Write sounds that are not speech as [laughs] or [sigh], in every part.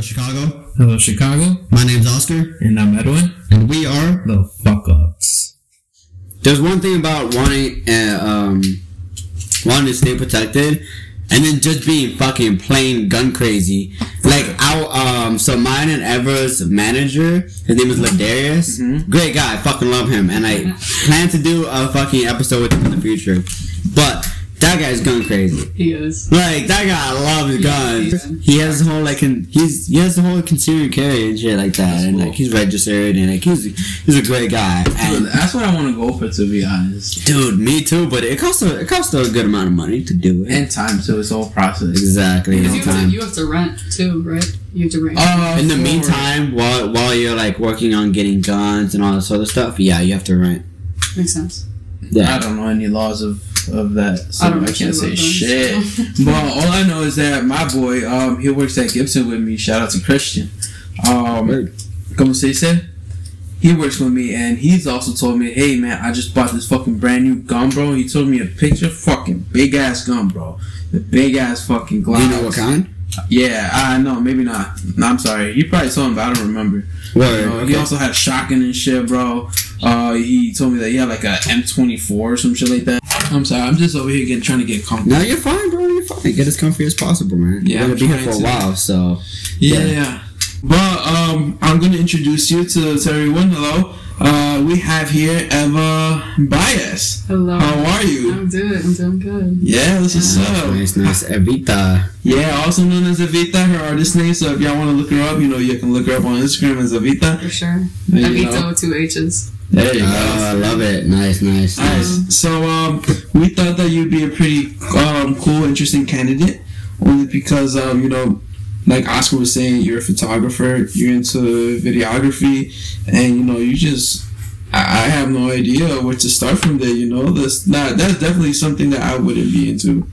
Hello, Chicago. Hello, Chicago. My name's Oscar, And I'm Edwin. and we are. The fuck ups. There's one thing about wanting, uh, um, wanting to stay protected, and then just being fucking plain gun crazy. Like our, um, so mine and Ever's manager, his name is Ladarius. Great guy, fucking love him, and I plan to do a fucking episode with him in the future. But that guy's gun crazy. He is. Like that guy loves guns. Yeah. He has the whole like con- he's he has the whole concealed carry and shit like that, and like he's registered and like he's he's a great guy. And That's what I want to go for, to be honest. dude, me too. But it costs a it costs a good amount of money to do it. And time, so it's all process. exactly. Because you, have time. to- you have to rent too, right? You have to rent. Uh, In the for- meantime, while while you're like working on getting guns and all this other stuff, yeah, you have to rent. Makes sense. Yeah. I don't know any laws of of that, so I I, don't know can't say shit. [laughs] but all I know is that my boy, um, he works at Gibson with me. Shout out to Christian. Um, Word. como se dice? He works with me, and he's also told me, "Hey man, I just bought this fucking brand new gun, bro." He told me a picture, fucking big ass gun, bro. The big ass fucking Do glass. you know what kind? Yeah, I know, maybe not. No, I'm sorry. You probably told him, but I don't remember. Word. Uh, He also had shotgun and shit, bro. Uh, he told me that he had like a M24 or some shit like that. I'm sorry, I'm just over here getting trying to get comfortable. No, you're fine, bro. You're fine. Get as comfy as possible, man. Yeah, you're gonna I'm be here trying for a while, so Yeah, Yeah. yeah. But um, I'm gonna introduce you to, to everyone. Hello. Uh, we have here Eva Bias. Hello. How are you? I'm doing. I'm doing good. Yeah, this is up. nice, nice. Evita. Yeah, also known as Evita, her artist name. So if y'all want to look her up, you know, you can look her up on Instagram as Evita. For sure. Evita you go. With two H's. There you Oh, go. I love it. Nice, nice. Nice. So um, we thought that you'd be a pretty um, cool, interesting candidate, only because um, you know, like Oscar was saying, you're a photographer, you're into videography, and you know, you just. I I have no idea where to start from there. You know, that's not that's definitely something that I wouldn't be into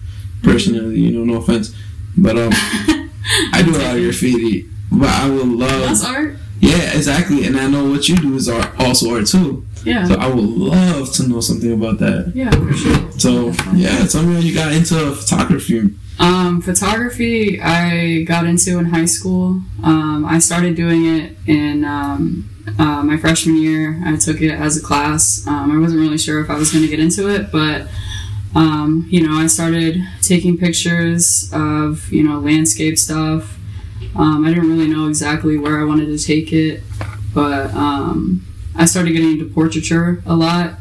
personally. You know, no offense, but um, [laughs] I do a lot of graffiti, but I would love. That's art. Yeah, exactly, and I know what you do is art, also art too. Yeah. So I would love to know something about that. yeah, for sure. So yeah, tell me how you got into photography. Um, photography, I got into in high school. Um, I started doing it in um, uh, my freshman year. I took it as a class. Um, I wasn't really sure if I was going to get into it, but um, you know, I started taking pictures of you know landscape stuff. Um, I didn't really know exactly where I wanted to take it, but um, I started getting into portraiture a lot,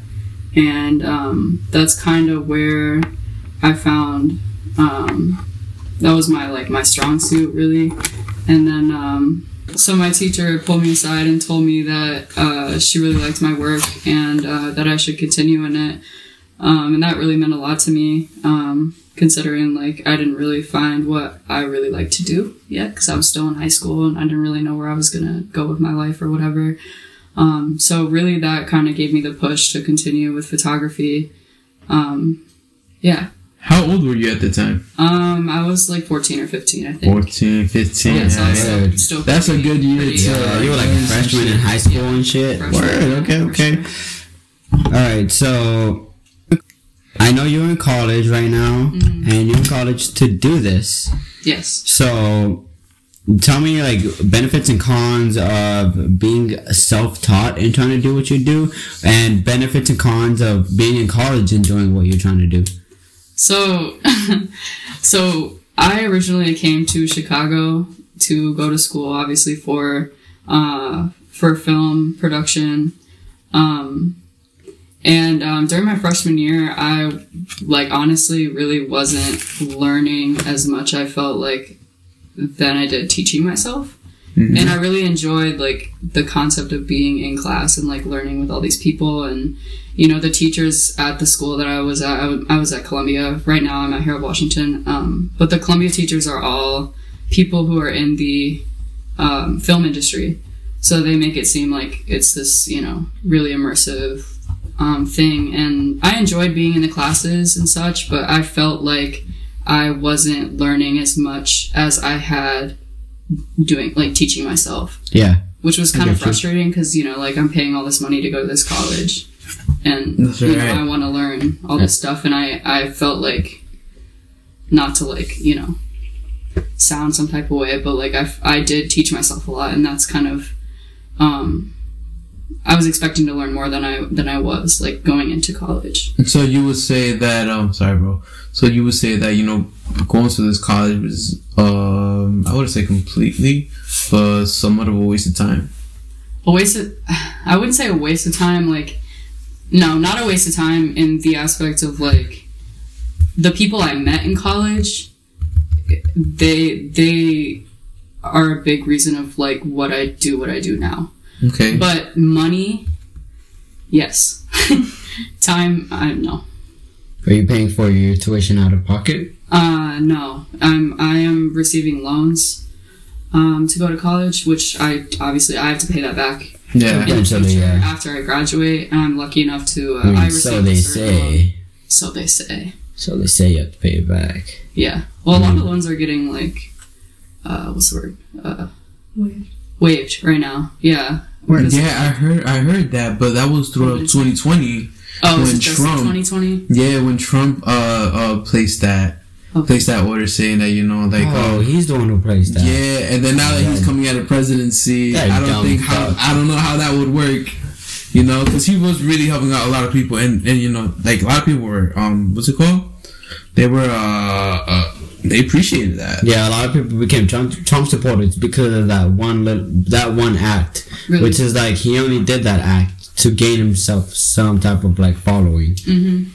and um, that's kind of where I found um, that was my like my strong suit really. And then um, so my teacher pulled me aside and told me that uh, she really liked my work and uh, that i should continue in it. Um, and that really meant a lot to me considering like i didn't really find what i really like to do yet because i was still in high school and i didn't really know where i was going to go with my life or whatever um, so really that kind of gave me the push to continue with photography um, yeah How old were you at the time? um, I was like 14 or 15, I think. 14, 15. Yeah, so I was yeah. still, still That's a good year pretty, to- uh, you were like a freshman in high school and shit. freshman, Word. yeah, Okay. Okay. sure. All right. So I know you're in college right now, Mm-hmm. and you're in college to do this. Yes. So tell me like benefits and cons of being self-taught and trying to do what you do, and benefits and cons of being in college and doing what you're trying to do. So, [laughs] so I originally came to Chicago to go to school, obviously for uh, for film production. Um, and um, during my freshman year, I like honestly really wasn't learning as much. I felt like than I did teaching myself. and I really enjoyed like the concept of being in class and like learning with all these people and you know the teachers at the school that I was at. I, w- I was at Columbia. Right now, I'm at Harold Washington. Um, but the Columbia teachers are all people who are in the um, film industry, so they make it seem like it's this you know really immersive um, thing. And I enjoyed being in the classes and such, but I felt like I wasn't learning as much as I had doing like teaching myself Yeah. which was kind of frustrating because you know like i'm paying all this money to go to this college and you know right. i want to learn all this stuff and i i felt like not to like you know sound some type of way, but like I, I did teach myself a lot, and that's kind of, um, I was expecting to learn more than I than I was like going into college. So you would say that um sorry bro. So you would say that, you know, going to this college was um I wouldn't say completely, but somewhat of a waste of time. A waste of, [sighs] I wouldn't say a waste of time. Like, no, not a waste of time in the aspect of like the people I met in college. They they are a big reason of like what I do, what I do now. Okay. But money, yes. [laughs] Time, I don't know. Are you paying for your tuition out of pocket? Uh, no, I'm I am receiving loans um, to go to college, which I obviously I have to pay that back yeah. in the Eventually, future yeah. after I graduate. And I'm lucky enough to uh, I mean, I received so a they certain loan. say. So they say. So they say you have to pay it back. Yeah. Well, a lot of Mm. loans are getting like, uh, what's the word? Uh, waived right now. Yeah. Because- Yeah, I heard I heard that, but that was throughout 2020. Oh, when it Trump- 2020? Yeah, when Trump uh uh placed that Okay. placed that order saying that you know like Oh, uh, he's the one who plays that. yeah, and then now that he's coming out of presidency, That I don't dumb think how. I don't know how that would work. You know, because he was really helping out a lot of people, and and you know, like a lot of people were um, what's it called? They were uh, uh they appreciated that. Yeah, a lot of people became Trump, Trump supporters because of that one little, that one act, Really? which is like he only did that act to gain himself some type of like following. Mm-hmm.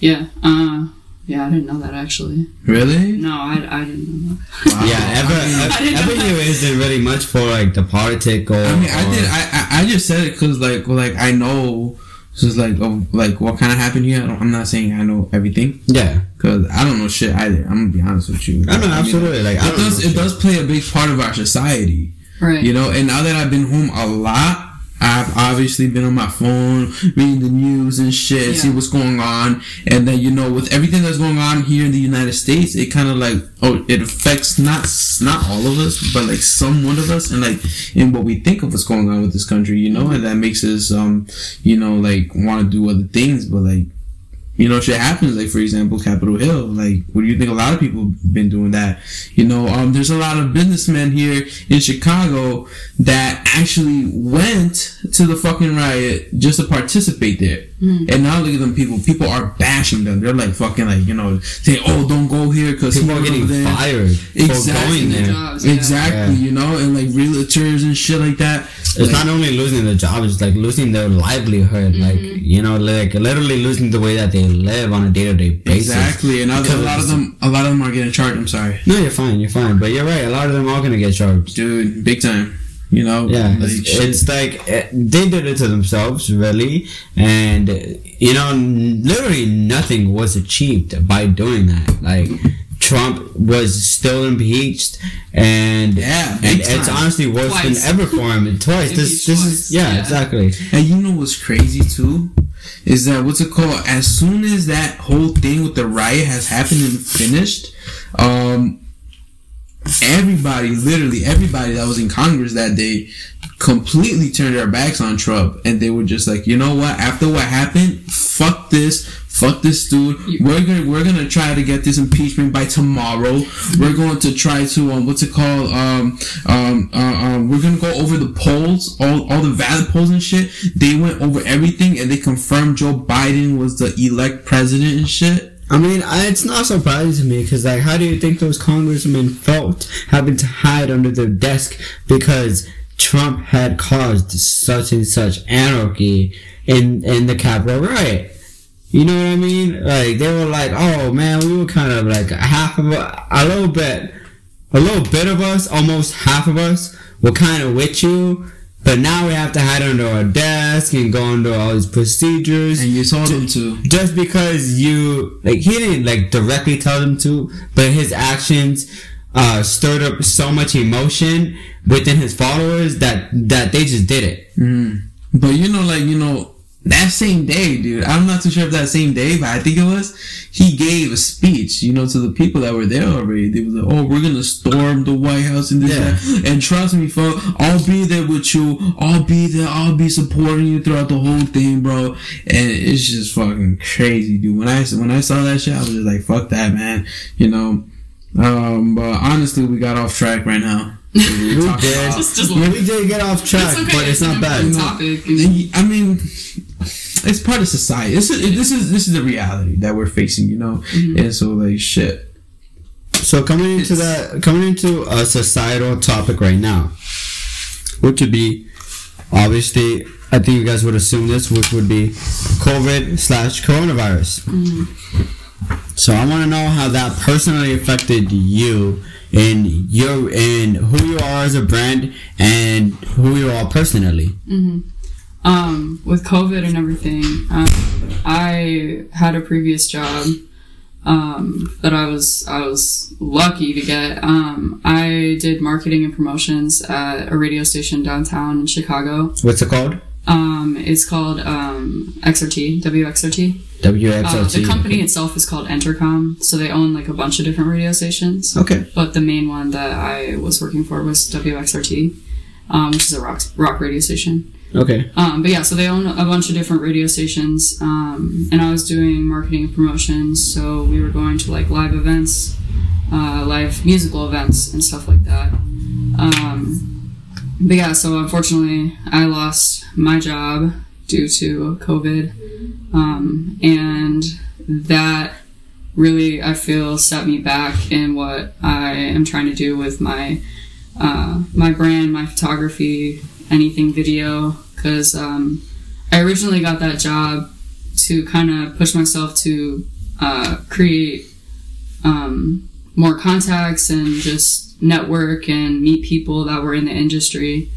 Yeah. Uh, yeah, I didn't know that actually. Really? No, I, I didn't know that. Wow. Yeah, ever, I mean, I ever you isn't really much for like the politic or. I mean, I or- did. I, I I just said it because like like I know. Just like oh, like what kind of happened here. I don't, I'm not saying I know everything Yeah, because I don't know shit either. I'm gonna be honest with you. I know mean, absolutely. Like I It does. know It does play a big part of our society. Right. You know, and now that I've been home a lot, I've obviously been on my phone, reading the news and shit, see what's going on. And then, you know, with everything that's going on here in the United States, it kind of like, oh, it affects not, not all of us, but like some one of us and like in what we think of what's going on with this country, you know, and that makes us, um, you know, like want to do other things, but like, you know, shit happens. Like for example, Capitol Hill. Like, what do you think? A lot of people have been doing that. You know, um, there's a lot of businessmen here in Chicago that actually went to the fucking riot just to participate there. And now look at them people. People are bashing them. They're like fucking like you know saying, "Oh, don't go here because people are getting fired Exactly. for going there. Jobs, yeah. Exactly, Yeah. you know, and like realtors and shit like that. It's Like, not only losing their job; it's like losing their livelihood. Mm-hmm. Like you know, like literally losing the way that they live on a day to day basis. exactly, and now a lot of them, a lot of them are getting charged. I'm sorry. No, you're fine. You're fine. But you're right. A lot of them are gonna get charged. dude, big time. You know, Yeah, like, it's, shit. it's like eh, they did it to themselves, really, and you know, literally nothing was achieved by doing that. Like Trump was still impeached, and Yeah, and big it's honestly worse Twice. than ever for him. [laughs] Twice. this this twice, is yeah, yeah. exactly. and you know what's crazy too, is that what's it called? As soon as that whole thing with the riot has happened and finished, um, everybody, literally everybody that was in Congress that day, completely turned their backs on Trump, and they were just like, you know what? After what happened, fuck this. Fuck this dude. We're gonna we're gonna try to get this impeachment by tomorrow. We're going to try to um what's it called um um uh, um we're gonna go over the polls all all the valid polls and shit. They went over everything and they confirmed Joe Biden was the elect president and shit. I mean, it's not surprising to me because, like, how do you think those congressmen felt having to hide under their desk because Trump had caused such and such anarchy in in the Capitol riot? You know what I mean? Like, they were like, "Oh man, we were kind of like half of a, a little bit, a little bit of us, almost half of us, were kind of with you." But now we have to hide under our desk and go under all these procedures And you told them to. just because you like he didn't like directly tell them to, but his actions uh stirred up so much emotion within his followers that that they just did it. But you know, like you know, that same day, dude. I'm not too sure if that same day, but I think it was. He gave a speech, you know, to the people that were there already. They was like, "Oh, we're gonna storm the White House and this, Yeah. that." and trust me, folks, I'll be there with you. I'll be there. I'll be supporting you throughout the whole thing, bro." And it's just fucking crazy, dude. When I when I saw that shit, I was just like, "Fuck that, man," you know. Um, but honestly, we got off track right now. [laughs] We did. Just- just- we did get off track, It's okay. but it's an not bad. Topic. I mean, it's part of society. This is this is this is the reality that we're facing, you know. Mm-hmm. And so like shit. So coming into It's- that, coming into a societal topic right now, which would be obviously, I think you guys would assume this, which would be COVID slash coronavirus. Mm-hmm. So I want to know how that personally affected you and your and who you are as a brand and who you are personally. Mm-hmm. Um, with COVID and everything, um, I had a previous job um, that I was I was lucky to get. Um, I did marketing and promotions at a radio station downtown in Chicago. What's it called? Um, it's called um, XRT, WXRT. Uh, WXLT. the company itself is called Entercom, so they own like a bunch of different radio stations. Okay. But the main one that I was working for was WXRT, um, which is a rock rock radio station. Okay. Um, but yeah, so they own a bunch of different radio stations, um, and I was doing marketing and promotions. So we were going to like live events, uh, live musical events, and stuff like that. Um, but yeah, so unfortunately, I lost my job due to COVID, um, and that really I feel set me back in what I am trying to do with my uh, my brand, my photography, anything video. Because um, I originally got that job to kind of push myself to uh, create um, more contacts and just network and meet people that were in the industry.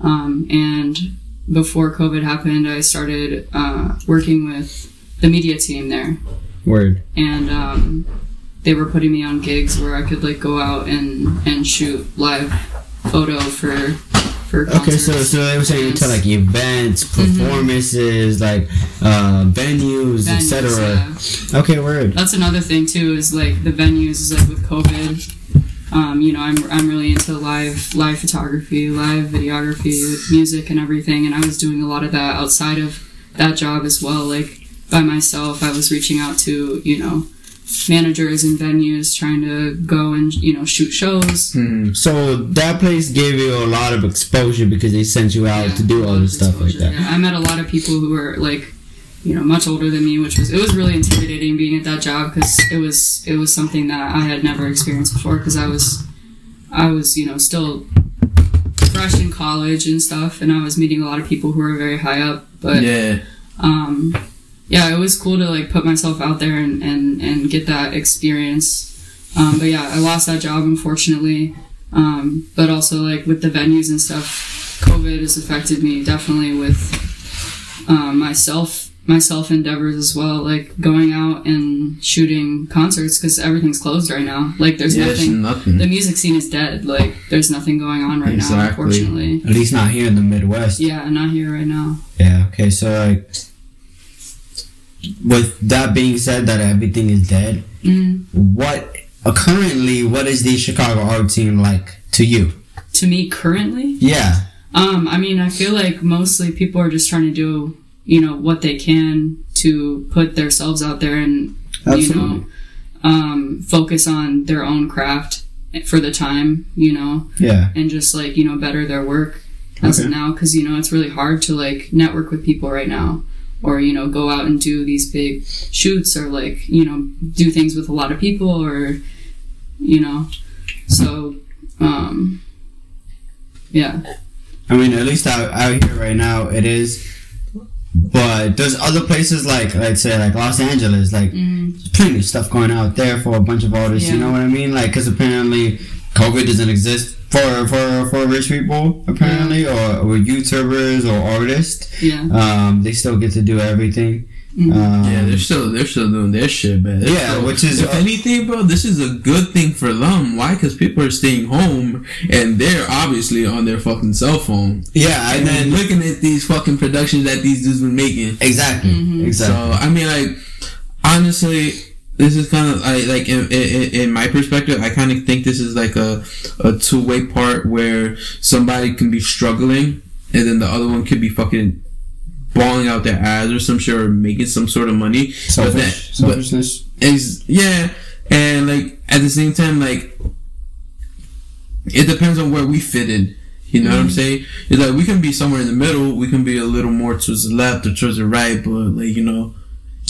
Um, and before COVID happened, I started uh, working with the media team there Word. and um, they were putting me on gigs where I could like go out and and shoot live photo for for Okay, so concerts, so they were saying to like events, performances, like uh, venues, venues, etc. yeah. Okay, word. That's another thing too is like the venues is like with COVID. Um, you know, I'm, I'm really into live live photography, live videography, music and everything, and I was doing a lot of that outside of that job as well. Like by myself, I was reaching out to you know managers and venues, trying to go and you know shoot shows. So that place gave you a lot of exposure because they sent you out Yeah, to do all this stuff like that. Yeah, I met a lot of people who were like, you know, much older than me, which was it was really intimidating being at that job because it was it was something that I had never experienced before because I was I was you know still fresh in college and stuff, and I was meeting a lot of people who were very high up, but yeah. um, yeah, it was cool to like put myself out there and, and, and get that experience. Um, but yeah, I lost that job unfortunately. Um, but also like with the venues and stuff, COVID has affected me definitely with um, myself my self endeavors as well, like going out and shooting concerts because everything's closed right now. Like there's Yeah, nothing. nothing. The music scene is dead. Like there's nothing going on right now, Exactly. unfortunately. At least not here in the Midwest. Yeah, not here right now. Yeah. Okay. So like, with that being said, that everything is dead. Mm. What uh, currently? What is the Chicago art scene like to you? To me, currently, Yeah. Um, I mean, I feel like mostly people are just trying to do, you know, what they can to put themselves out there and, you know, um, focus on their own craft for the time, you know, Yeah. and just like, you know, better their work as of now. Cause, you know, it's really hard to like network with people right now or, you know, go out and do these big shoots or like, you know, do things with a lot of people or, you know, so, um, yeah. I mean, at least out, out here right now, it is. But there's other places like, let's say, like Los Angeles, like Mm. there's plenty of stuff going out there for a bunch of artists. You know what I mean? Like, because apparently COVID doesn't exist for for for rich people, apparently, or, or YouTubers or artists. Yeah. Um, they still get to do everything. Mhm. Um, Yeah, they're still they're still doing their shit, man. They're Yeah, still- which is- if anything, bro, this is a good thing for them. Why? Because people are staying home and they're obviously on their fucking cell phone yeah, and and then then looking at these fucking productions that these dudes been making. exactly, Mhm. exactly. So I mean, like honestly, this is kind of I like in, in, in my perspective, I kind of think this is like a a two way part where somebody can be struggling and then the other one could be fucking balling out their ass or some shit or making some sort of money. But Selfish, that- but- selfishness. is yeah and like at the same time, like it depends on where we fit in. You know what I'm mm. saying? It's like we can be somewhere in the middle. We can be a little more towards the left or towards the right, but like you know,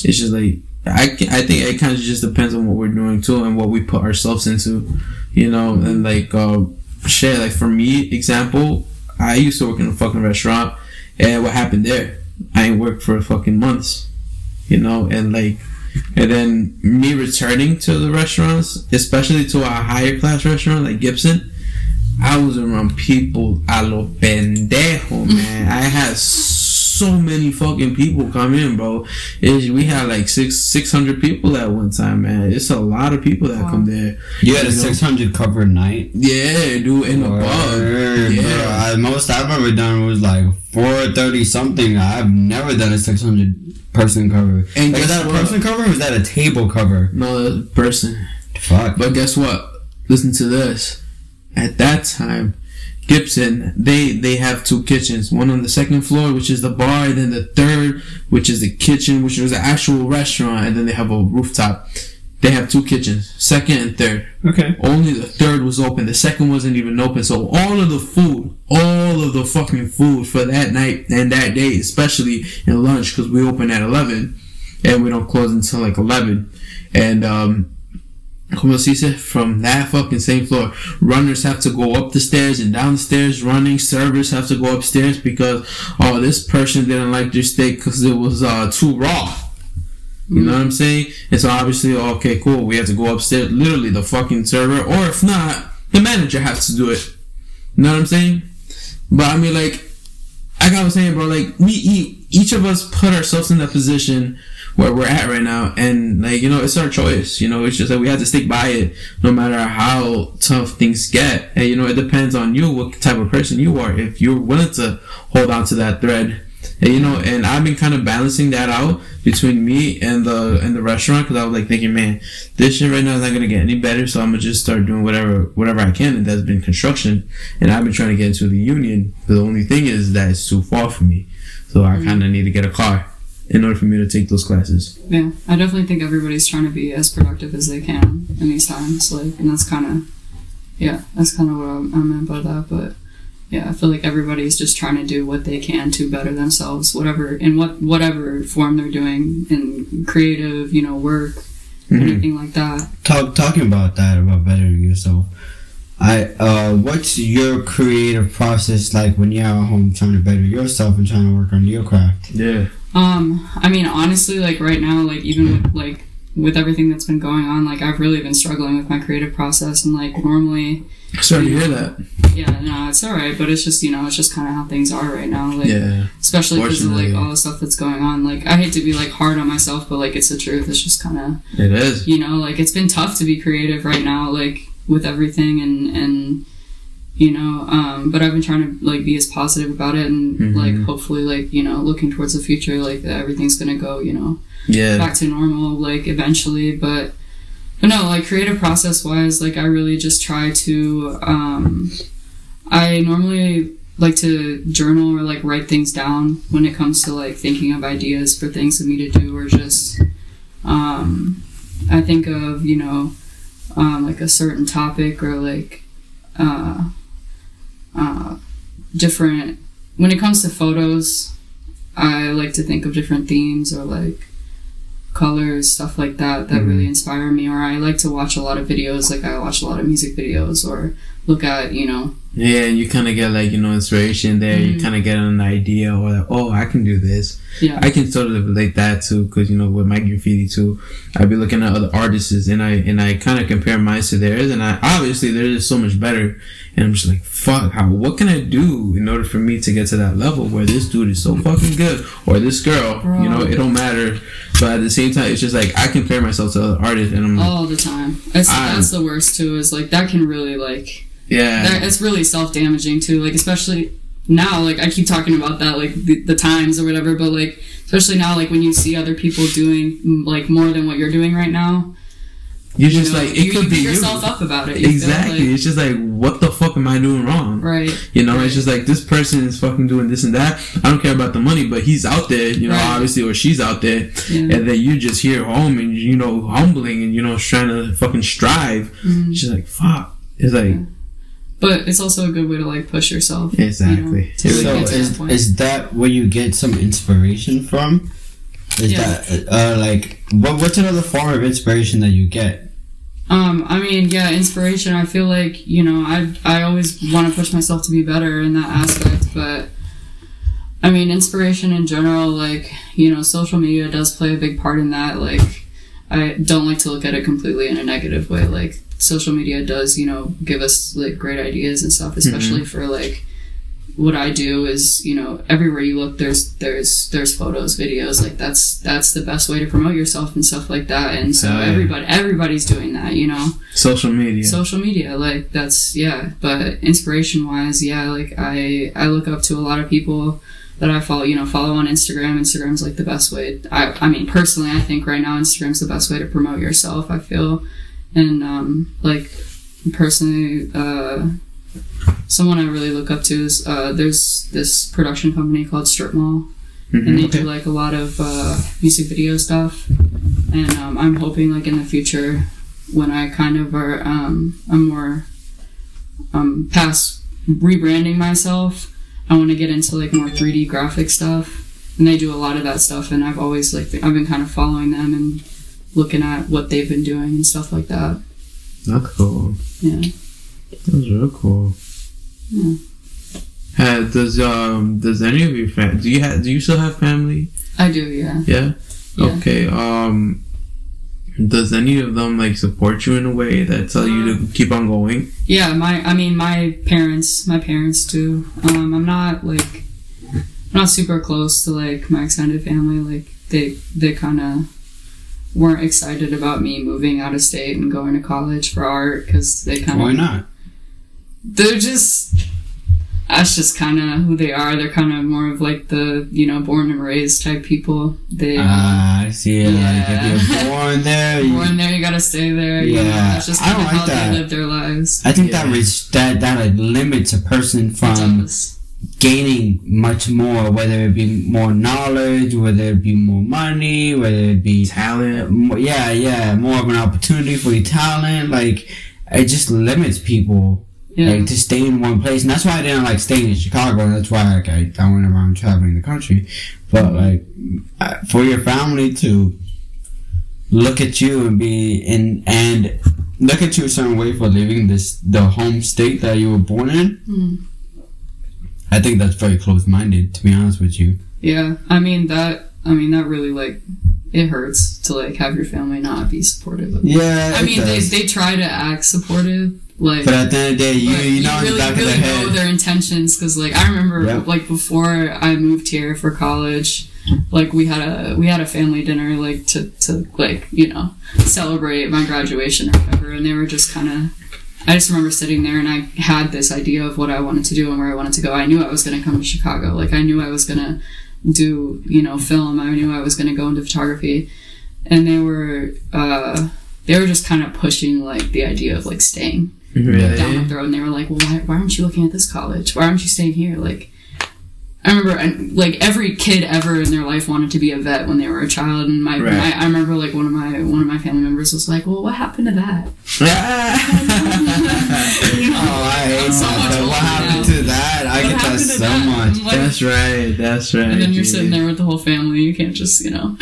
it's just like I I think it kind of just depends on what we're doing too and what we put ourselves into. You know, and like uh, shit. Like for me, example, I used to work in a fucking restaurant, and what happened there? I ain't worked for fucking months. You know, and like. And then me returning to the restaurants, especially to a higher class restaurant like Gibson, I was around people a lo pendejo, man. [laughs] I had so many fucking people come in, bro. It's, we had like six six hundred people at one time, man. It's a lot of people that Wow. come there. You had a You know? 600 cover night. Yeah, dude, and above. Word, Yeah. bro. I, most I've ever done was like 430 something. I've never done a 600 person cover. And like, is that a what? person cover or is that a table cover? No that's person. Fuck. But guess what? Listen to this. At that time, Gibson, they they have two kitchens. One on the second floor, which is the bar, and then the third, which is the kitchen, which was the actual restaurant, and then they have a rooftop. They have two kitchens, second and third. Okay. Only the third was open. The second wasn't even open. So all of the food, all of the fucking food for that night and that day, especially in lunch, because we open at eleven, and we don't close until like eleven. And um, como se dice, from that fucking same floor, runners have to go up the stairs and down the stairs. Running servers have to go upstairs because oh, this person didn't like their steak because it was uh, too raw. You know what I'm saying? And so obviously, okay, cool. We have to go upstairs. Literally, the fucking server, or if not, the manager has to do it. You know what I'm saying? But I mean, like, like I was saying, bro, like we each of us put ourselves in that position where we're at right now, and like you know, it's our choice. You know, it's just that we have to stick by it, no matter how tough things get. And you know, it depends on you, what type of person you are. If you're willing to hold on to that thread, and you know, and I've been kind of balancing that out between me and the and the restaurant because I was like thinking, man, this shit right now is not gonna get any better, so I'm gonna just start doing whatever whatever I can, and that's been construction, and I've been trying to get into the union. but The only thing is that it's too far for me, so I mm-hmm. kind of need to get a car in order for me to take those classes. Yeah, I definitely think everybody's trying to be as productive as they can in these times. Like, and that's kind of, yeah, that's kind of what I'm, I meant by that. But yeah, I feel like everybody's just trying to do what they can to better themselves, whatever in what whatever form they're doing in creative, you know, work, Mhm. anything like that. Talk, talking about that, about bettering yourself. I uh, what's your creative process like when you're at home trying to better yourself and trying to work on your craft? Yeah. Um, I mean, honestly, like right now, like even with like with everything that's been going on, like I've really been struggling with my creative process, and like normally, Sorry to hear that. yeah, no, it's all right, but it's just you know, it's just kind of how things are right now. Like, Yeah. especially because of like all the stuff that's going on. Like, I hate to be like hard on myself, but like it's the truth. It's just kind of It is. you know, like it's been tough to be creative right now, like with everything and and you know, um, but I've been trying to like be as positive about it and Mhm. like hopefully like you know looking towards the future, like that everything's gonna go you know Yeah. back to normal like eventually, but. But no, like creative process wise, like I really just try to. Um, I normally like to journal or like write things down when it comes to like thinking of ideas for things for me to do or just um, I think of you know um, like a certain topic or like uh, uh, different when it comes to photos I like to think of different themes or like colors stuff like that that Mhm. really inspire me or I like to watch a lot of videos like I watch a lot of music videos or look at you know Yeah, and you kind of get like you know inspiration there. You Mhm. kind of get an idea, or like, oh, I can do this. yeah. I can sort of relate that too, because you know with my graffiti too, I'd be looking at other artists and I and I kind of compare mine to theirs, and I obviously theirs is so much better, and I'm just like, fuck, how what can I do in order for me to get to that level where this dude is so fucking good, or this girl, you know, it don't matter, but at the same time, it's just like I compare myself to other artists, and I'm like, all the time. It's, that's the worst too is like that can really like yeah, that, it's really self-damaging too like especially now like i keep talking about that like the, the times or whatever but like especially now like when you see other people doing like more than what you're doing right now you're you just know, like it you, could you be beat you. yourself up about it. Exactly. like- it's just like, what the fuck am I doing wrong? right. You know, Right. it's just like this person is fucking doing this and that. I don't care about the money, but he's out there, you know, Right. obviously, or she's out there, Yeah. and then you just here home and you know humbling and you know trying to fucking strive. Mhm. She's like, fuck. It's like Yeah. But it's also a good way to like push yourself. exactly. You know, to really So get to that is, point. is that where you get some inspiration from? Is Yeah. that uh, like what? What's another form of inspiration that you get? Um, I mean, yeah, inspiration. I feel like you know, I I always want to push myself to be better in that aspect, but I mean, inspiration in general, like you know, social media does play a big part in that. Like, I don't like to look at it completely in a negative way. Like, social media does, you know, give us like great ideas and stuff, especially mm-hmm. for like what I do is, you know, everywhere you look, there's there's there's photos, videos. Like that's that's the best way to promote yourself and stuff like that. And so Oh, yeah. everybody everybody's doing that, you know Social media. social media like that's yeah but inspiration wise yeah like i i look up to a lot of people that i follow you know follow on instagram instagram's like the best way i i mean personally i think right now instagram's the best way to promote yourself i feel and um like personally uh someone i really look up to is uh there's this production company called strip mall Mhm. and they Okay. do like a lot of uh, music video stuff and um, i'm hoping like in the future when i kind of are um, i'm more um, past rebranding myself i want to get into like more 3d graphic stuff and they do a lot of that stuff and i've always like i've been kind of following them and looking at what they've been doing and stuff like that That's cool. yeah That's real cool. Yeah. Ha- does um does any of your fam do you have do you still have family? i do yeah Yeah. Yeah. Okay. Um. Does any of them like support you in a way that tell you to keep on going? Yeah, my I mean my parents, my parents do. Um, I'm not like I'm not super close to like my extended family. Like they they kind of weren't excited about me moving out of state and going to college for art because they kind of Why not? they're just that's just kind of who they are. They're kind of more of like the you know born and raised type people. They Ah, I see. Like Yeah. if you're born there, [laughs] you, born there, you gotta stay there. you know, Yeah, that's just I kind don't of like how that. they live their lives. I think that Yeah. that that like, limits a person It from does. Gaining much more, whether it be more knowledge, whether it be more money, whether it be Talent. more, yeah, yeah, more of an opportunity for your talent. Like it just limits people Yeah. like to stay in one place, and that's why I didn't like staying in Chicago. That's why like, I, I went around traveling the country. But like uh, for your family to look at you and be in and look at you a certain way for leaving this the home state that you were born in. Mm. I think that's very close minded, to be honest with you. Yeah, I mean that. I mean that really like it hurts to like have your family not be supportive. Of Yeah, I it mean they, does. they try to act supportive, like. but at the end of the day, you you know in really, the back really of their know head. their intentions because like I remember Yep. like before I moved here for college, like we had a we had a family dinner like to to like you know celebrate my graduation or whatever, and they were just kind of. I just remember sitting there and I had this idea of what I wanted to do and where I wanted to go. I knew I was going to come to Chicago. Like I knew I was going to do you know film. I knew I was going to go into photography, and they were uh, they were just kind of pushing like the idea of like staying down Really? the road and they were like, well, why, why aren't you looking at this college? Why aren't you staying here? Like, I remember, like, every kid ever in their life wanted to be a vet when they were a child, and my, Right. my I remember, like, one of my one of my family members was like, well, what happened to that? [laughs] [laughs] Oh, I hate So that. much what happened now. to that? I What get that so that? much. Like- that's right. That's right. and then you're dude. sitting there with the whole family. You can't just, you know.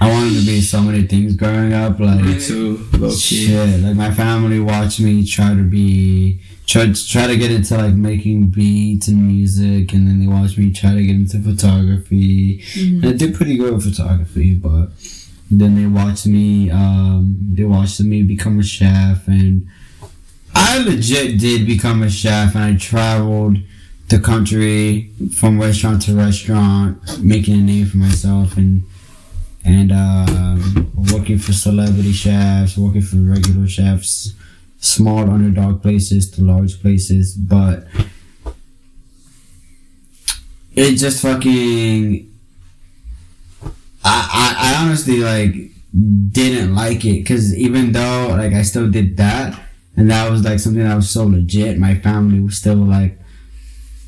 I wanted to be so many things growing up. Like Me too. Low shit. Like my family watched me try to be try try to get into like making beats and music, and then they watched me try to get into photography. Mhm. And I did pretty good with photography, but then they watched me. Um, they watched me become a chef, and I legit did become a chef, and I traveled the country from restaurant to restaurant, making a name for myself, and and uh, working for celebrity chefs, working for regular chefs, small underdog places to large places, but it just fucking. I, I, I honestly like didn't like it because even though like I still did that and that was like something that was so legit, my family was still like,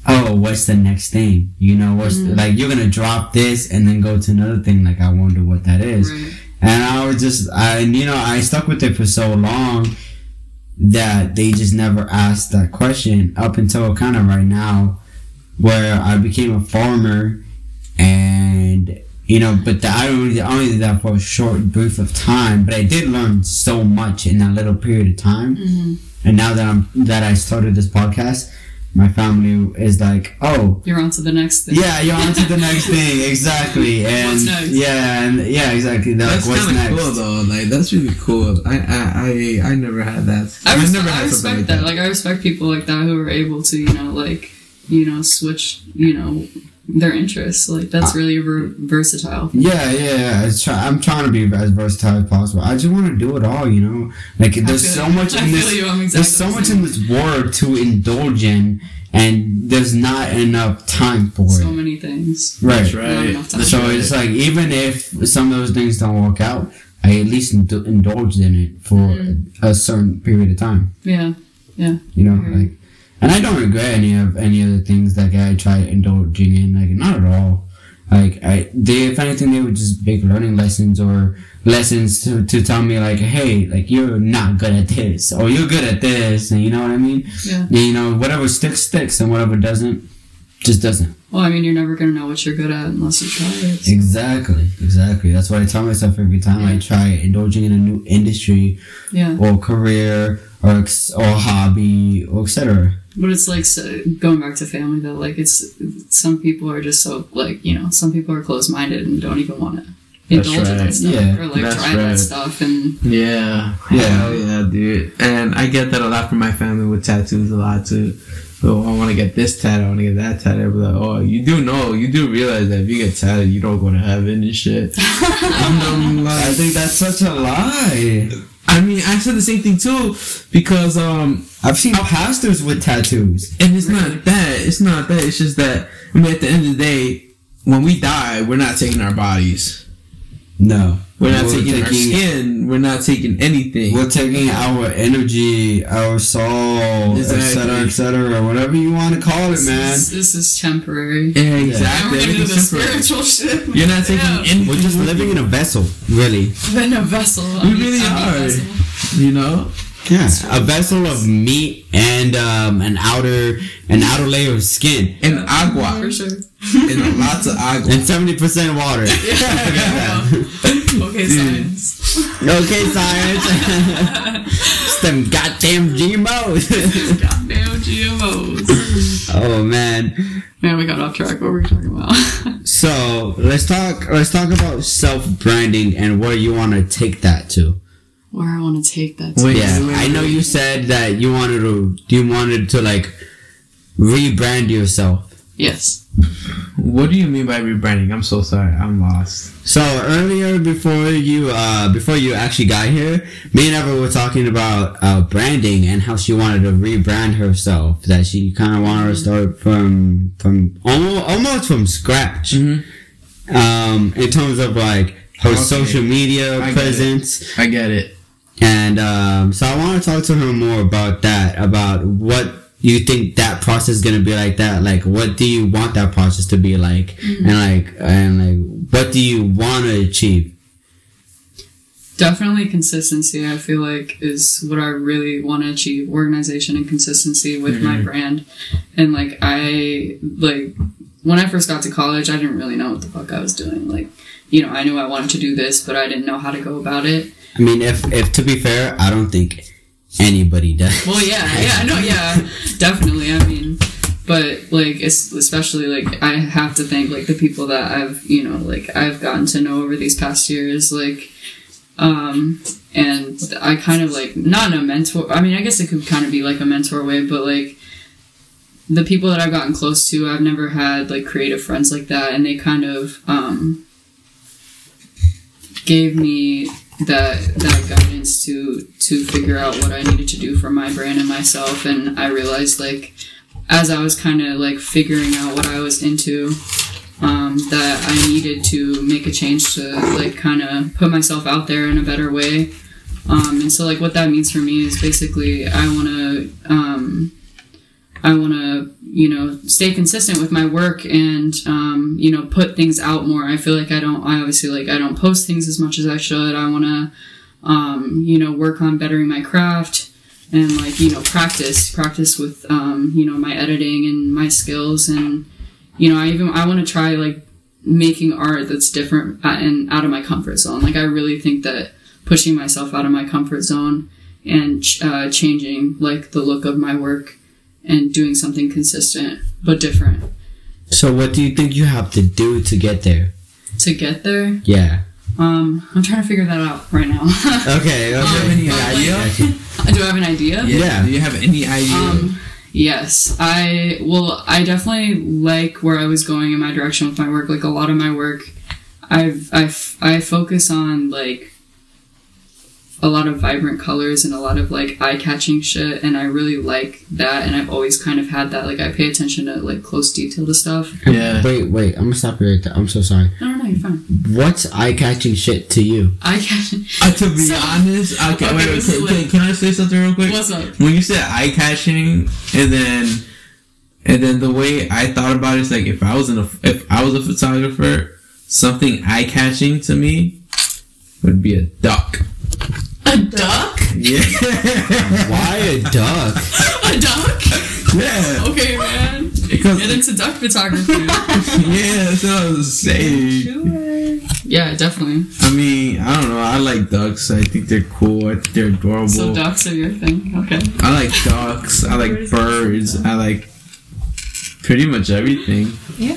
"Oh, what's the next thing? You know, what's the, mm-hmm. like you're gonna drop this and then go to another thing? Like I wonder what that is." Right. And I was just, I you know, I stuck with it for so long that they just never asked that question up until kind of right now, where I became a farmer and you know, but the, I only I only did that for a short brief of time, but I did learn so much in that little period of time. Mm-hmm. And now that I'm that I started this podcast, my family is like, oh, You're on to the next thing. yeah, you're on to the next [laughs] thing, exactly, and What's next? yeah, and yeah, exactly. They're That's like, what's kind of next? cool though. Like that's really cool. I I I, I never had that. I, I've res- never I had something respect that. Like I respect people like that who are able to, you know, like you know, switch, you know, their interests. Like that's really ver- versatile. Yeah, yeah, yeah. It's try- I'm trying to be as versatile as possible. I just want to do it all, you know. Like there's so you. much [laughs] in this. exactly there's so the much in this world to indulge in, and there's not enough time for So it. many things. Right. That's right. enough time. That's So right. it's like even if some of those things don't work out, I at least ind- indulged in it for Mm-hmm. a certain period of time. Yeah. Yeah. You know, like, and I don't regret any of any of the things that I tried indulging in. Like, not at all. Like, I they if anything, they were just big learning lessons or lessons to, to tell me like, hey, like you're not good at this or you're good at this, and you know what I mean. Yeah. And, you know, whatever sticks sticks, and whatever doesn't, just doesn't. Well, I mean, you're never gonna know what you're good at unless you try it. so- Exactly, exactly. That's what I tell myself every time I try indulging in a new industry Yeah. or career or ex- or hobby or etc. But it's like so, going back to family though. Like it's some people are just so like you know some people are closed minded and don't even want to That's indulge in right. that stuff Yeah, or like that's try right. that stuff and Yeah, Yeah. [laughs] Oh, yeah, dude. And I get that a lot from my family with tattoos a lot too. Oh, I want to get this tattoo. I want to get that tattoo. But like, oh, you do know, you do realize that if you get tattooed, you don't go to heaven and shit. [laughs] and I'm like, I think that's such a lie. I mean, I said the same thing too because um, I've seen pastors with tattoos. and it's not that. It's not that. It's just that. I mean, at the end of the day, when we die, we're not taking our bodies. No, We're not taking, our skin. We're not taking anything. We're taking our energy, our soul, Exactly. etc., etc., or whatever you want to call it, this, man. is, this is temporary. yeah, And exactly. we're into the Everything's temporary. spiritual shit. You're not taking Yeah. anything. We're just living in a vessel, really. in a vessel. We really are. You know. Yeah, a vessel of meat and um, an outer an outer layer of skin And agua. For sure. and lots of agua. and seventy percent water. [laughs] [laughs] okay, mm. science. okay, science. [laughs] it's them goddamn GMOs. Goddamn GMOs. oh man. Man, we got off track. What were we talking about? [laughs] So let's talk. Let's talk about self branding and where you want to take that to. Where I want to take that to. Wait, Yeah, wait, wait, I know wait. you said that you wanted to. You wanted to like rebrand yourself. Yes. What do you mean by rebranding? I'm so sorry. I'm lost. So earlier, before you uh, before you actually got here, me and Ever were talking about uh, branding and how she wanted to rebrand herself. That she kind of wanted to start from from almost almost from scratch. Mm-hmm. Um, in terms of like her Okay. social media I get presence, I get it. and um, so I want to talk to her more about that. About what you think that process is gonna be like. That like, what do you want that process to be like, mm-hmm. and like, and like, what do you want to achieve? Definitely consistency, I feel like, is what I really want to achieve. Organization and consistency with my mm-hmm. brand. And, like, I, like, when I first got to college, I didn't really know what the fuck I was doing. Like, you know, I knew I wanted to do this, but I didn't know how to go about it. I mean, if if to be fair, I don't think anybody does. Well, yeah, yeah, no, yeah, definitely. I mean, but like, especially like I have to thank like the people that I've you know like I've gotten to know over these past years, like, um, and I kind of like not in a mentor. I mean, I guess it could kind of be like a mentor way, but like the people that I've gotten close to, I've never had like creative friends like that, and they kind of um gave me that that guidance to to figure out what I needed to do for my brand and myself and I realized like as I was kind of like figuring out what I was into um, that I needed to make a change to like kind of put myself out there in a better way. Um, and so like what that means for me is basically I want to um, I want to you know stay consistent with my work and um, you know put things out more. I feel like I don't I obviously like I don't post things as much as I should. I want to um, you know work on bettering my craft and like you know practice practice with um, you know my editing and my skills and you know I even I want to try like making art that's different uh, and out of my comfort zone. Like I really think that pushing myself out of my comfort zone and uh, changing like the look of my work and doing something consistent but different So what do you think you have to do to get there? to get there. Yeah. Um, I'm trying to figure that out right now. [laughs] Okay. Okay. have any but, like, idea? Do I have an idea? Yeah. Do you have any idea? Um, yes, I well, I definitely like where I was going in my direction with my work. Like a lot of my work, I've I've I focus on like a lot of vibrant colors and a lot of like eye catching shit, and I really like that. And I've always kind of had that. Like I pay attention to like close detail to stuff. Yeah. Wait, wait. I'm gonna stop you right there. I'm so sorry. No, no, no, you're fine. What's eye catching shit to you? Eye catching. Uh, to be So- honest, okay, Okay, wait, wait, can, like- can, can I say something real quick? What's up? When you said eye catching, and then, and then the way I thought about it is like if I was in a, if I was a photographer, something eye catching to me would be a duck. A duck? Yeah. [laughs] Why a duck? A duck? yeah. Okay, man. Because Get into duck photography. [laughs] yeah, that's what I was saying. yeah, definitely. I mean, I don't know. I like ducks. I think they're cool. I think they're adorable. So ducks are your thing. Okay. I like ducks. I like birds. I like pretty much everything. Yeah.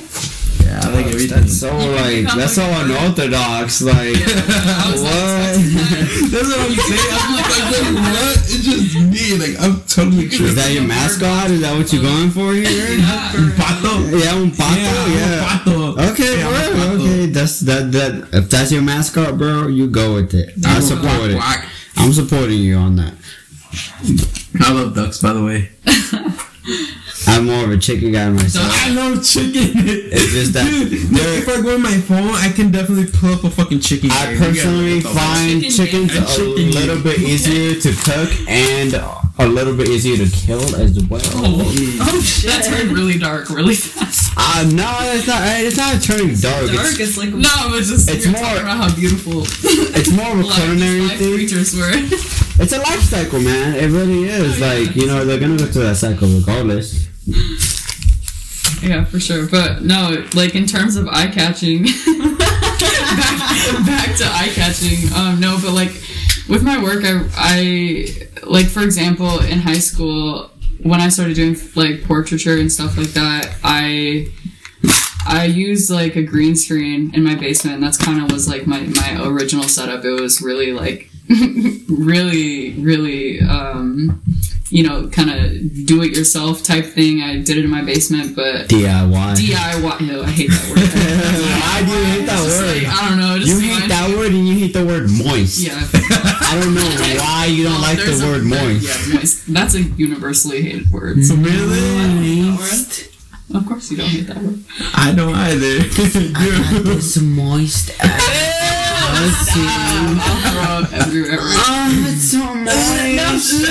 Yeah, I like everything. That's so like that's so unorthodox. Like what? That's what I'm saying. [laughs] I'm like, like, what? It's just me. Like, I'm totally tripping. Is that your mascot? Is that what you're going for here? [laughs] Pato? [laughs] Yeah, un pato. Yeah, Yeah. Pato. Okay, Yeah, bro. pato. Okay, that's that. That if that's your mascot, bro, you go with it. I support it. Quack. I'm supporting you on that. I love ducks, by the way. I'm more of a chicken guy myself. I love chicken. It's just that Dude, they're- if I go on my phone, I can definitely pull up a fucking chicken. I personally You gotta look up find Chicken chickens a Chicken little bit easier to cook and a little bit easier to kill as well. Oh shit! That turned really dark really fast. Uh, no, it's not. It's not turning dark. It's, It's like No, but just It's you're more- about how beautiful [laughs] it's more of a culinary these live thing. creatures were. It's a life cycle, man. It really is. Oh, yeah. Like you know, they're gonna go through that cycle regardless. Yeah, for sure. But no, like in terms of eye catching, back, [laughs] back to eye catching. Um, no, but like with my work, I, I like for example in high school when I started doing like portraiture and stuff like that, I I used like a green screen in my basement. And that's kind of was like my my original setup. It was really like [laughs] really really um you know kind of do it yourself type thing. I did it in my basement, but DIY. DIY. Ew, I hate that word. [laughs] Why do you hate that word? like, I don't know. Just You reminds hate that me- word and you hate the word moist. Yeah. [laughs] I don't know why you don't Well, like there's the a- word moist. Yeah, moist. That's a universally hated word. So Really? of course you don't hate that word. I don't either. Dude. It's [laughs] moist. Let's see. I'll throw up everywhere. Oh, it's so moist.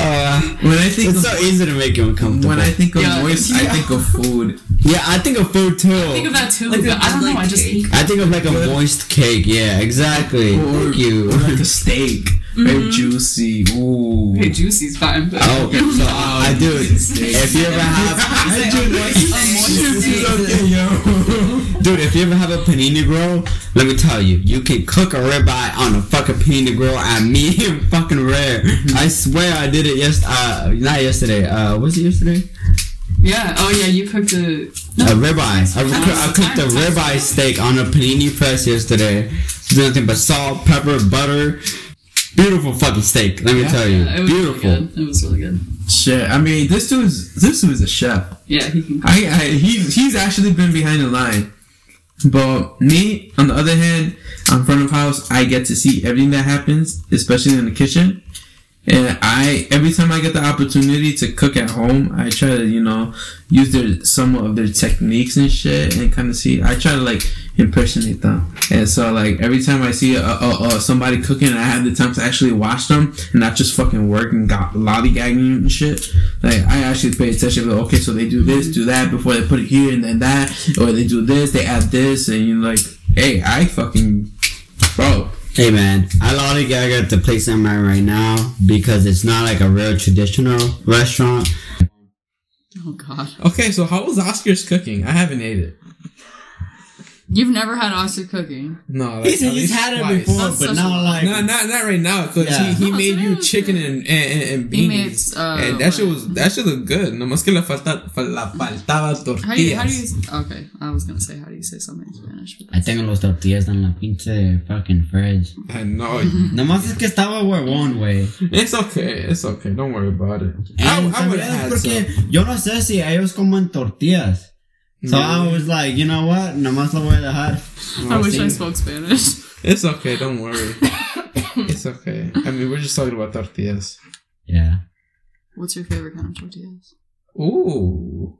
Uh, When I think it's of so easy to make you uncomfortable. when I think of Yeah. moist, I think of food. yeah, I think of food too. I think of that too, Like a but I don't know. good, I just like, hate. I think of like a moist cake. Yeah, exactly. Or, Thank you. or like a steak. Very juicy. Ooh. Hey, juicy's fine, but Oh, so I, I do. If you ever have, [laughs] [laughs] okay, yo. [laughs] dude, if you ever have a panini grill, let me tell you, you can cook a ribeye on a fucking panini grill at [laughs] medium fucking rare. I swear I did it yes, uh, not yesterday. Uh, was it yesterday? yeah. Oh yeah, you cooked a. A ribeye. I, coo- I cooked a ribeye steak on a panini press yesterday. Did nothing but salt, pepper, butter. Beautiful fucking steak. Let me Yeah. tell you, Yeah, it was beautiful. Really good. It was really good. Shit. I mean, this dude's this dude's a chef. Yeah, he can. I, I he's he's actually been behind the line. But me, on the other hand, I'm front of house. I get to see everything that happens, especially in the kitchen. And I every time I get the opportunity to cook at home, I try to you know use their some of their techniques and shit, and kind of see. I try to like impersonate them, and so like every time I see a, a, a, somebody cooking, and I have the time to actually watch them and not just fucking work and got lollygagging and shit. Like I actually pay attention. Like, okay, so they do this, do that before they put it here and then that, or they do this, they add this, and you're like, hey, I fucking bro. Hey man, I lollygag at the place I'm at right now because it's not like a real traditional restaurant. Oh god. Okay, so how was Oscar's cooking? I haven't ate it. You've never had Oscar cooking. No, like, He's, he's had it twice. before, That's but not like Not, not, not right now because Yeah. he, he No, made you chicken good. and, and, and He beanies. makes, uh, and that shit what? was that shit looked good. Nomás que le falta, la faltaba tortillas. How do you? How do you? Okay, I was gonna say how do you say something in Spanish? But I tengo los tortillas en la pinche fucking fridge. I know. [laughs] Nomás es que estaba huevón, güey. it's okay. It's okay. Don't worry about it. I, And I would también have had porque some. yo no sé si ellos comen tortillas. So I was like, you know what? Nomás lo voy a dejar. I wish I spoke Spanish. [laughs] It's okay. Don't worry. it's okay. I mean, we're just talking about tortillas. Yeah. What's your favorite kind of tortillas? Ooh.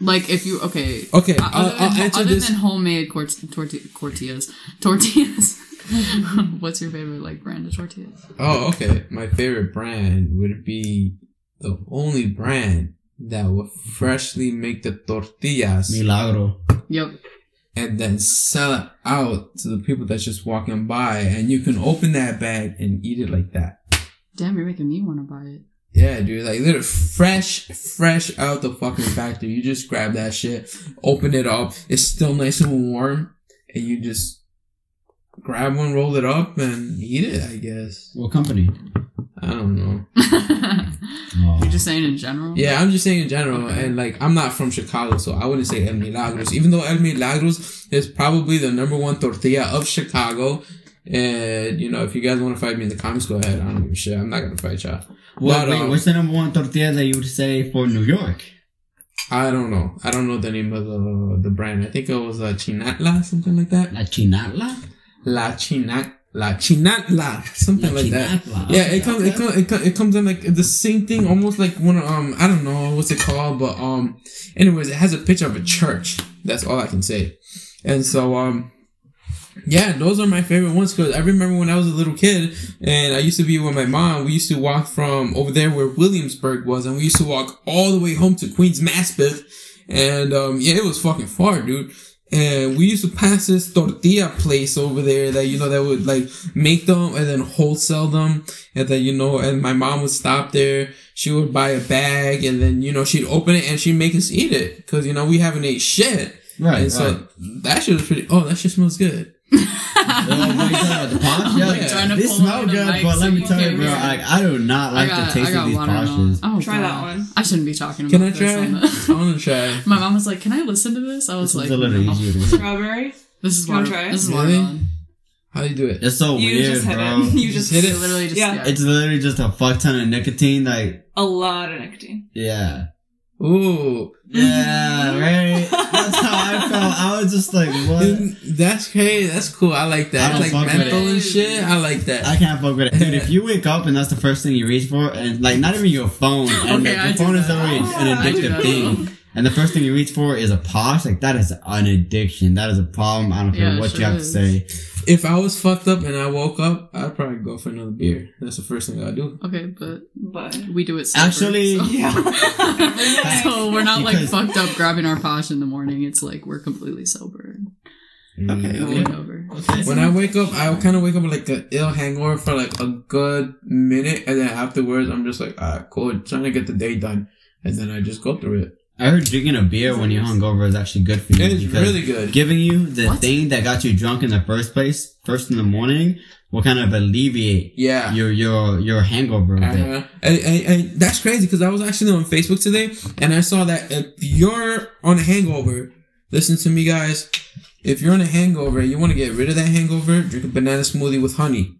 Like if you okay. Okay, uh, I'll, other I'll than, answer other this. than homemade cort- torti- tortillas, tortillas. [laughs] What's your favorite like brand of tortillas? Oh, okay. My favorite brand would be the only brand that will freshly make the tortillas Milagro. Yep. and then sell it out to the people that's just walking by, and you can open that bag and eat it like that. Damn, you're making me want to buy it. Yeah, dude, like literally fresh, fresh out the fucking factory. You just grab that shit, open it up. It's still nice and warm, and you just grab one, roll it up, and eat it. I guess. What company? I don't know. Oh. [laughs] You're just saying in general. Yeah, I'm just saying in general, Okay. and like I'm not from Chicago, so I wouldn't say El Milagros. Even though El Milagros is probably the number one tortilla of Chicago, and you know if you guys want to fight me in the comments, go ahead. I don't give a shit. I'm not gonna fight y'all. Wait, um, what's the number one tortilla that you would say for New York? I don't know. I don't know the name of the the brand. I think it was uh, Chinantla, something like that. La Chinantla? La China. La Chinantla, something La like that. Chinantla. Yeah, Okay, it comes, it comes, it comes, it comes in like the same thing, almost like one. Um, I don't know what's it called, but um, anyways, it has a picture of a church. That's all I can say. And so, um, yeah, those are my favorite ones because I remember when I was a little kid and I used to be with my mom. We used to walk from over there where Williamsburg was, and we used to walk all the way home to Queens Maspeth. And um, yeah, it was fucking far, dude. And we used to pass this tortilla place over there that, you know, that would like make them and then wholesale them. And then, you know, and my mom would stop there. She would buy a bag and then, you know, she'd open it and she'd make us eat it. Cause, you know, we haven't ate shit. Right, And so right. that shit was pretty, oh, that shit smells good. Oh, what are you the posh? Yeah, like trying they smell good, mic but so let me you tell you, bro, hear. like, I do not like the taste of these watermelon. poshes. Oh, Try that one. I shouldn't be talking about Can I this try? the- I want to try. [laughs] My mom was like, "Can I listen to this?" I was It's like, a little "No." easier to [laughs] Strawberry. "This is You wanna water. try it? This is Really? watermelon." How do you do it? It's so You weird, just hit bro. it. [laughs] You Just just hit it? literally just Yeah. yeah. It's literally just a fuck ton of nicotine, like, a lot of nicotine. yeah. Ooh. Yeah, right? [laughs] That's how I felt. I was just like, what? That's crazy. That's cool. I like I that. don't Like fuck with it. and shit. I like that. I can't fuck with it. Dude, if [laughs] you wake up and that's the first thing you reach for, and like not even your phone, and Okay, like, I your phone is already an [laughs] addictive thing, and the first thing you reach for is a posh, like that is an addiction. That is a problem. I don't care Yeah, what sure you have is. to say. if I was fucked up and I woke up, I'd probably go for another beer. That's the first thing I'd do. Okay, but But we do it. Sober, Actually, so. yeah. [laughs] so we're not like fucked up grabbing our posh in the morning. It's like we're completely sober. Okay. Mm, Rolling over. okay. When I wake up, I kind of wake up with like an ill hangover for like a good minute, and then afterwards, I'm just like, ah, cool, trying to get the day done, and then I just go through it. I heard drinking a beer when you're hungover is actually good for you. It's really good. Giving you the What? thing that got you drunk in the first place, first in the morning, will kind of alleviate Yeah. your your your hangover. Uh-huh. And, and, and that's crazy because I was actually on Facebook today and I saw that if you're on a hangover, listen to me guys, if you're on a hangover and you want to get rid of that hangover, drink a banana smoothie with honey.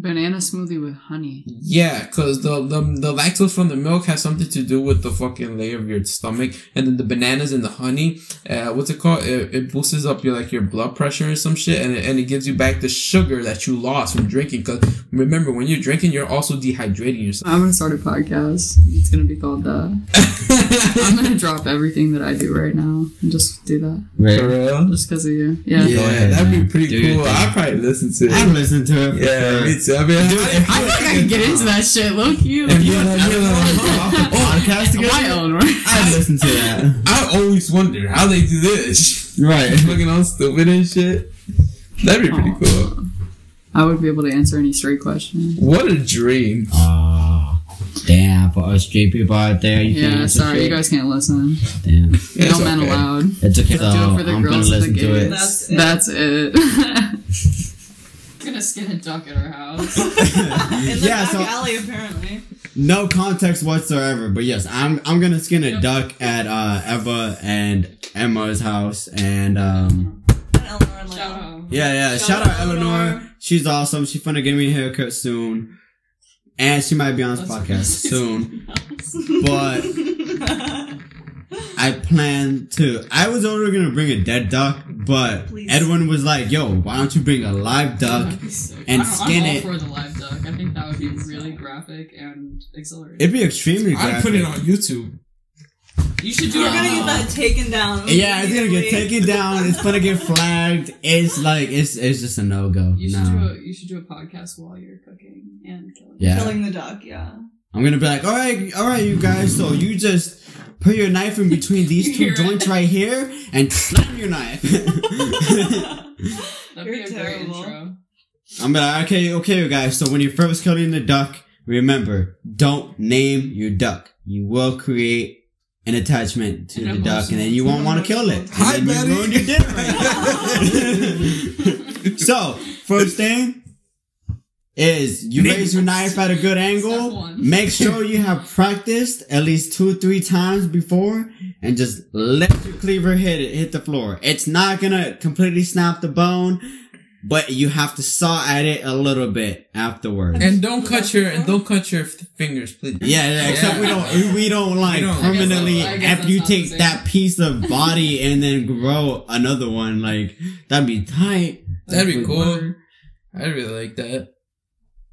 Banana smoothie with honey. Yeah, because the, the the lactose from the milk has something to do with the fucking layer of your stomach, and then the bananas and the honey, uh, what's it called? It, it boosts up your like your blood pressure or some shit, and it, and it gives you back the sugar that you lost from drinking. Because remember, when you're drinking, you're also dehydrating yourself. I'm gonna start a podcast. It's gonna be called that. [laughs] [laughs] I'm gonna drop everything that I do right now and just do that. Right. For real? Just because of you. Yeah. Yeah, ahead, that'd be pretty Do cool. I'd probably listen to it. I've it. listened to it. Yeah, sure. me too. I mean, Dude, how- if I think I can get into that shit. Low key. If you like, you oh, podcast [laughs] together, My own, right? I'd listen to that. [laughs] I always wonder how they do this. Right. Looking all stupid and shit. That'd be pretty cool. I would be able to answer any straight question. What a dream. Oh, damn! For us straight people out there, you can't Yeah, sorry, you guys can't listen. Damn. It's no men okay. allowed. It's okay. Just do it for the I'm gonna girls the listen to it. That's it. That's it. [laughs] gonna skin a duck at our house. [laughs] In the Yeah, back so- alley, apparently. No context whatsoever, but yes, I'm I'm gonna skin a Yep. duck at uh Eva and Emma's house, and um And Eleanor and Shout out. yeah yeah Shout shout, out out Eleanor. Eleanor. she's awesome. She's gonna give me a haircut soon, and she might be on this That's podcast soon. [laughs] But I plan to. I was only gonna bring a dead duck, but Please. Edwin was like, "Yo, why don't you bring a live duck?" That'd be sick. and I'm, skin I'm all it. for the live duck. I think that would be really graphic and exhilarating. It'd be extremely. Graphic. I'd put it on YouTube. You should do You're gonna get that taken down. Yeah, it's gonna get taken down. It's gonna get flagged. It's like it's it's just a no go. You should do a you should do a podcast while you're cooking and killing. Yeah, Killing the duck, yeah. I'm gonna be like, all right, all right, you guys. So you just put your knife in between these [laughs] two joints right here and slam your knife. [laughs] That'd You're be a great terrible. intro. I'm like, okay, okay, you guys. So when you're first killing the duck, remember, don't name your duck. You will create an attachment to An the duck, and then you won't want to kill it. Hi, then you your dinner. [laughs] so first thing is you Name- raise your knife at a good angle. Make sure you have practiced at least two or three times before, and just let your cleaver hit it, hit the floor. It's not gonna completely snap the bone, but you have to saw at it a little bit afterwards. And don't cut your and don't cut your fingers, please. yeah, yeah, except we don't we don't like We don't. permanently I guess that's- I guess after you take that piece of body and then grow another one. Like that'd be tight. That'd be Like, cool. I really like that.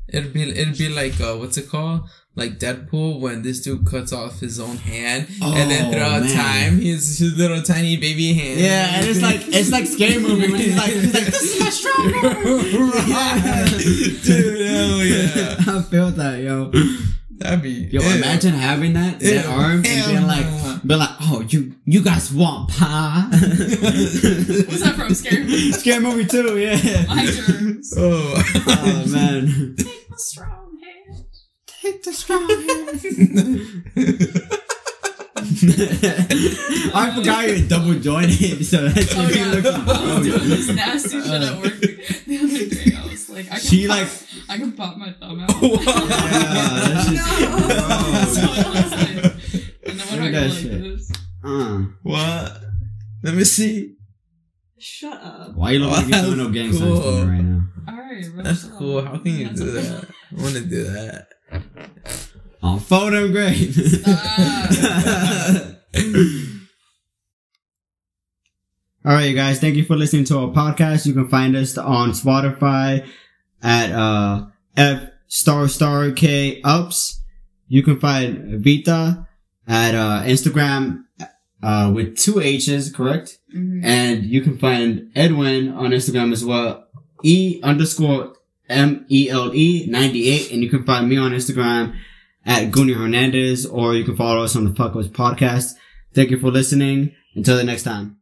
It'd be it'd be like uh, what's it called? Like Deadpool when this dude cuts off his own hand, and then Oh, throughout man. time, his his little tiny baby hand. Yeah, and it's like it's like scary movie when he's like, he's like this is my strong [laughs] arm. Yeah. Dude, hell yeah. [laughs] I feel that, yo. That'd be Yo, ew. imagine having that, that Ew. arm and being like, be like, oh, you you guys want pie? [laughs] What's that from? Scary Movie? Scary movie too, yeah. My germs. Oh, Oh man. Take the strong hand. Take the strong [laughs] I forgot you're double jointed, so that should Oh be yeah, looking I was doing gross. this nasty shit at work the other day. I was like, I can [laughs] She pop, like, I can pop my thumb out. [laughs] yeah, that's just, That's what I like. And then when I go like shit. this, uh, what? Let me see. Shut up. why are you look like you're doing no That's gang signs to me cool. right now? all right, bro, That's cool. How can you do that? I want to do that. [laughs] On photo great. [laughs] All right, you guys. Thank you for listening to our podcast. You can find us on Spotify at uh, F star star K ups. You can find Vita at uh, Instagram uh, with two H's, correct? Mhm. And you can find Edwin on Instagram as well. E underscore M E L E 98. And you can find me on Instagram at Goonie Hernandez or you can follow us on the Fuck Us podcast. Thank you for listening. Until the next time.